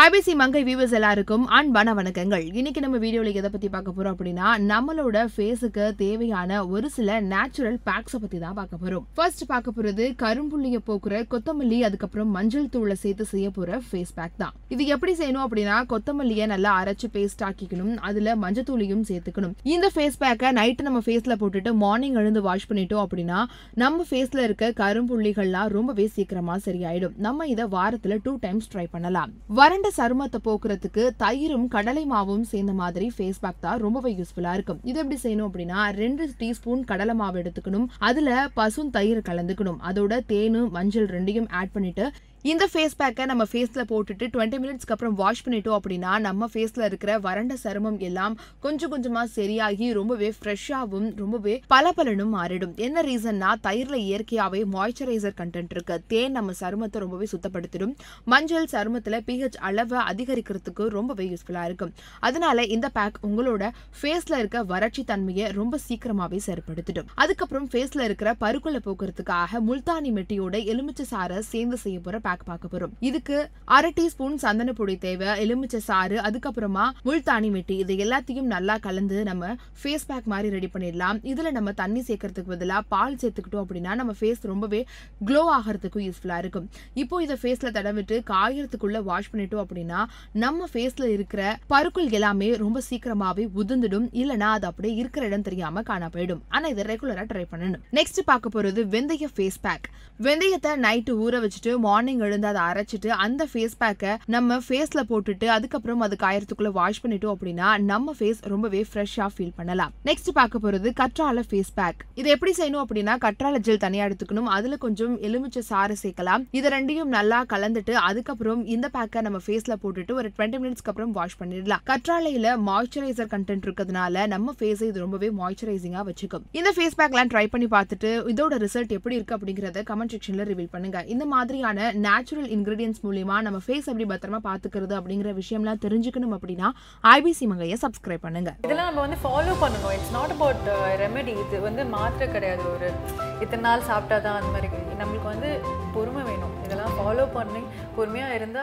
IBC மங்கை viewers எல்லாருக்கும் அன்பான வணக்கங்கள். இன்னைக்கு நம்ம வீடியோவில் எதை பத்தி பார்க்க போறோம் அப்படின்னா நம்மளோட ஃபேஸுக்கு தேவையான ஒரு சில நேச்சுரல் பேக்ஸை பத்தி தான் பார்க்க போறோம். ஃபர்ஸ்ட் பார்க்க போறது கரும்புள்ளியை போக்குற கொத்தமல்லி அதுக்கப்புறம் மஞ்சள் தூளை சேர்த்து செய்ய போற ஃபேஸ் பேக் தான். இது எப்படி செய்யணும் அப்படின்னா கொத்தமல்லியை நல்லா அரைச்சு பேஸ்ட் ஆக்கிக்கணும். அதுல மஞ்சள் தூளையும் சேர்த்துக்கணும். இந்த ஃபேஸ் பேக்கை நைட்டு நம்ம ஃபேஸ்ல போட்டுட்டு மார்னிங் எழுந்து வாஷ் பண்ணிட்டோம் அப்படின்னா நம்ம ஃபேஸ்ல இருக்க கரும்புள்ளிகள்லாம் ரொம்பவே சீக்கிரமா சரியாயிடும். நம்ம இதை வாரத்துல டூ டைம்ஸ் ட்ரை பண்ணலாம். வறண்ட சருமத்தை போக்குறதுக்கு தயிரும் கடலை மாவும் சேர்ந்த மாதிரி ஃபேஸ் பேக் தான் ரொம்பவே யூஸ்ஃபுல்லா இருக்கும். இது எப்படி செய்யணும் அப்படின்னா ரெண்டு டீஸ்பூன் கடலை மாவு எடுத்துக்கணும். அதுல பசும் தயிர் கலந்துக்கணும். அதோட தேனு மஞ்சள் ரெண்டையும் ஆட் பண்ணிட்டு இந்த ஃபேஸ் பேக்கை நம்ம ஃபேஸ்ல போட்டுட்டு டுவெண்ட்டி மினிட்ஸ்க்கு அப்புறம் வாஷ் பண்ணிட்டோம் அப்படின்னா நம்ம ஃபேஸ்ல இருக்கிற வறண்ட சருமம் எல்லாம் கொஞ்சம் கொஞ்சமா சரியாகி ரொம்பவே ஃப்ரெஷ்ஷாகவும் ரொம்பவே பளபளனும் மாறிடும். என்ன ரீசன்னா தயிர்ல இயற்கையாவே மாய்ச்சரைசர் கண்டென்ட் இருக்கு. தேன் நம்ம சருமத்தை ரொம்பவே சுத்தப்படுத்திடும். மஞ்சள் சருமத்துல பிஹெச் அளவை அதிகரிக்கிறதுக்கு ரொம்பவே யூஸ்ஃபுல்லா இருக்கும் அதனால இந்த பேக் உங்களோட ஃபேஸ்ல இருக்க வறட்சி தன்மையை ரொம்ப சீக்கிரமாவே சரிப்படுத்திடும். அதுக்கப்புறம் ஃபேஸ்ல இருக்கிற பருக்குள்ள போக்குறதுக்காக முல்தானி மெட்டியோட எலுமிச்சை சாரை சேர்ந்து செய்ய போகிற பேக் பார்க்க போறோம். இதுக்கு அரை டீஸ்பூன் சந்தன பொடி தேவை எலுமிச்சை சாறு அதுக்கப்புறமா முல்தானி மெட்டி இது எல்லாத்தையும் நல்லா கலந்து நம்ம ஃபேஸ் பேக் மாதிரி ரெடி பண்ணிடலாம். இதுல நம்ம தண்ணி சேர்க்கறதுக்கு பதிலாக பால் சேர்த்துக்கிட்டோம் அப்படின்னா நம்ம ஃபேஸ் ரொம்பவே க்ளோ ஆகிறதுக்கும் யூஸ்ஃபுல்லா இருக்கும். இப்போ இதை ஃபேஸ்ல தடவிட்டு காயறதுக்குள்ள வாஷ் பண்ணிட்டோம் அப்படின்னா நம்ம ஃபேஸ்ல இருக்கிற பருக்குள் எல்லாமே ரொம்ப சீக்கிரமாவே உதிர்ந்துடும். இல்லைனா அது அப்படியே இருக்கிற இடம் தெரியாம காண போயிடும். ஆனா இதை ரெகுலரா ட்ரை பண்ணணும். நெக்ஸ்ட் பார்க்க போறது வெந்தய ஃபேஸ் பேக் வெந்தயத்தை நைட்டு ஊற வச்சுட்டு மார்னிங் எழுந்து அதை அரைச்சிட்டு அந்த ஃபேஸ் பேக்கை நம்ம ஃபேஸ்ல போட்டுட்டு அதுக்கப்புறம் அது காயறதுக்குள்ள வாஷ் பண்ணிட்டோம் அப்படின்னா நம்ம ஃபேஸ் ரொம்பவே ஃப்ரெஷ்ஷா ஃபீல் பண்ணலாம். நெக்ஸ்ட் பார்க்க போறது கற்றாழை ஃபேஸ் பேக் இது எப்படி செய்யணும் அப்படின்னா கற்றாழை ஜெல் தனியா எடுத்துக்கணும். அதுல கொஞ்சம் எலுமிச்சை சாறு சேர்க்கலாம். இது ரெண்டையும் நல்லா கலந்துட்டு அதுக்கப்புறம் இந்த பேக்கை நம்ம ஃபேஸ்ல போட்டுட்டு ஒரு டுவெண்ட்டி மினிட்ஸ்க்கு அப்புறம் வாஷ் பண்ணிடலாம். கற்றாலையில மாய்ச்சரைசர் கண்டென்ட் இருக்கிறதுனால நம்ம ஃபேஸை இது ரொம்பவே மாய்ஸ்சரைசிங்கா வச்சுக்கும். இந்த ஃபேஸ் பேக்லாம் ட்ரை பண்ணி பார்த்துட்டு இதோட ரிசல்ட் எப்படி இருக்கு அப்படிங்கறத கமெண்ட் செக்ஷன்ல ரிவீல் பண்ணுங்க. இந்த மாதிரியான நேச்சுரல் இன்க்ரீடியன்ஸ் மூலிமா நம்ம ஃபேஸ் எப்படி பத்திரமா பாத்துக்கிறது அப்படிங்கிற விஷயம்லாம் தெரிஞ்சுக்கணும் அப்படின்னா ஐபிசி மங்கையை சப்ஸ்கிரைப் பண்ணுங்க. இதெல்லாம் நம்ம வந்து ஃபாலோ பண்ணணும் இட்ஸ் நாட் அபவுட் ரெமெடி இது வந்து மாத்திரை கிடையாது. ஒரு இத்தனை நாள் சாப்பிட்டா தான் அந்த மாதிரி. நம்மளுக்கு வந்து பொறுமை வேணும். இதெல்லாம் ஃபாலோ பண்ணி பொறுமையாக இருந்தால்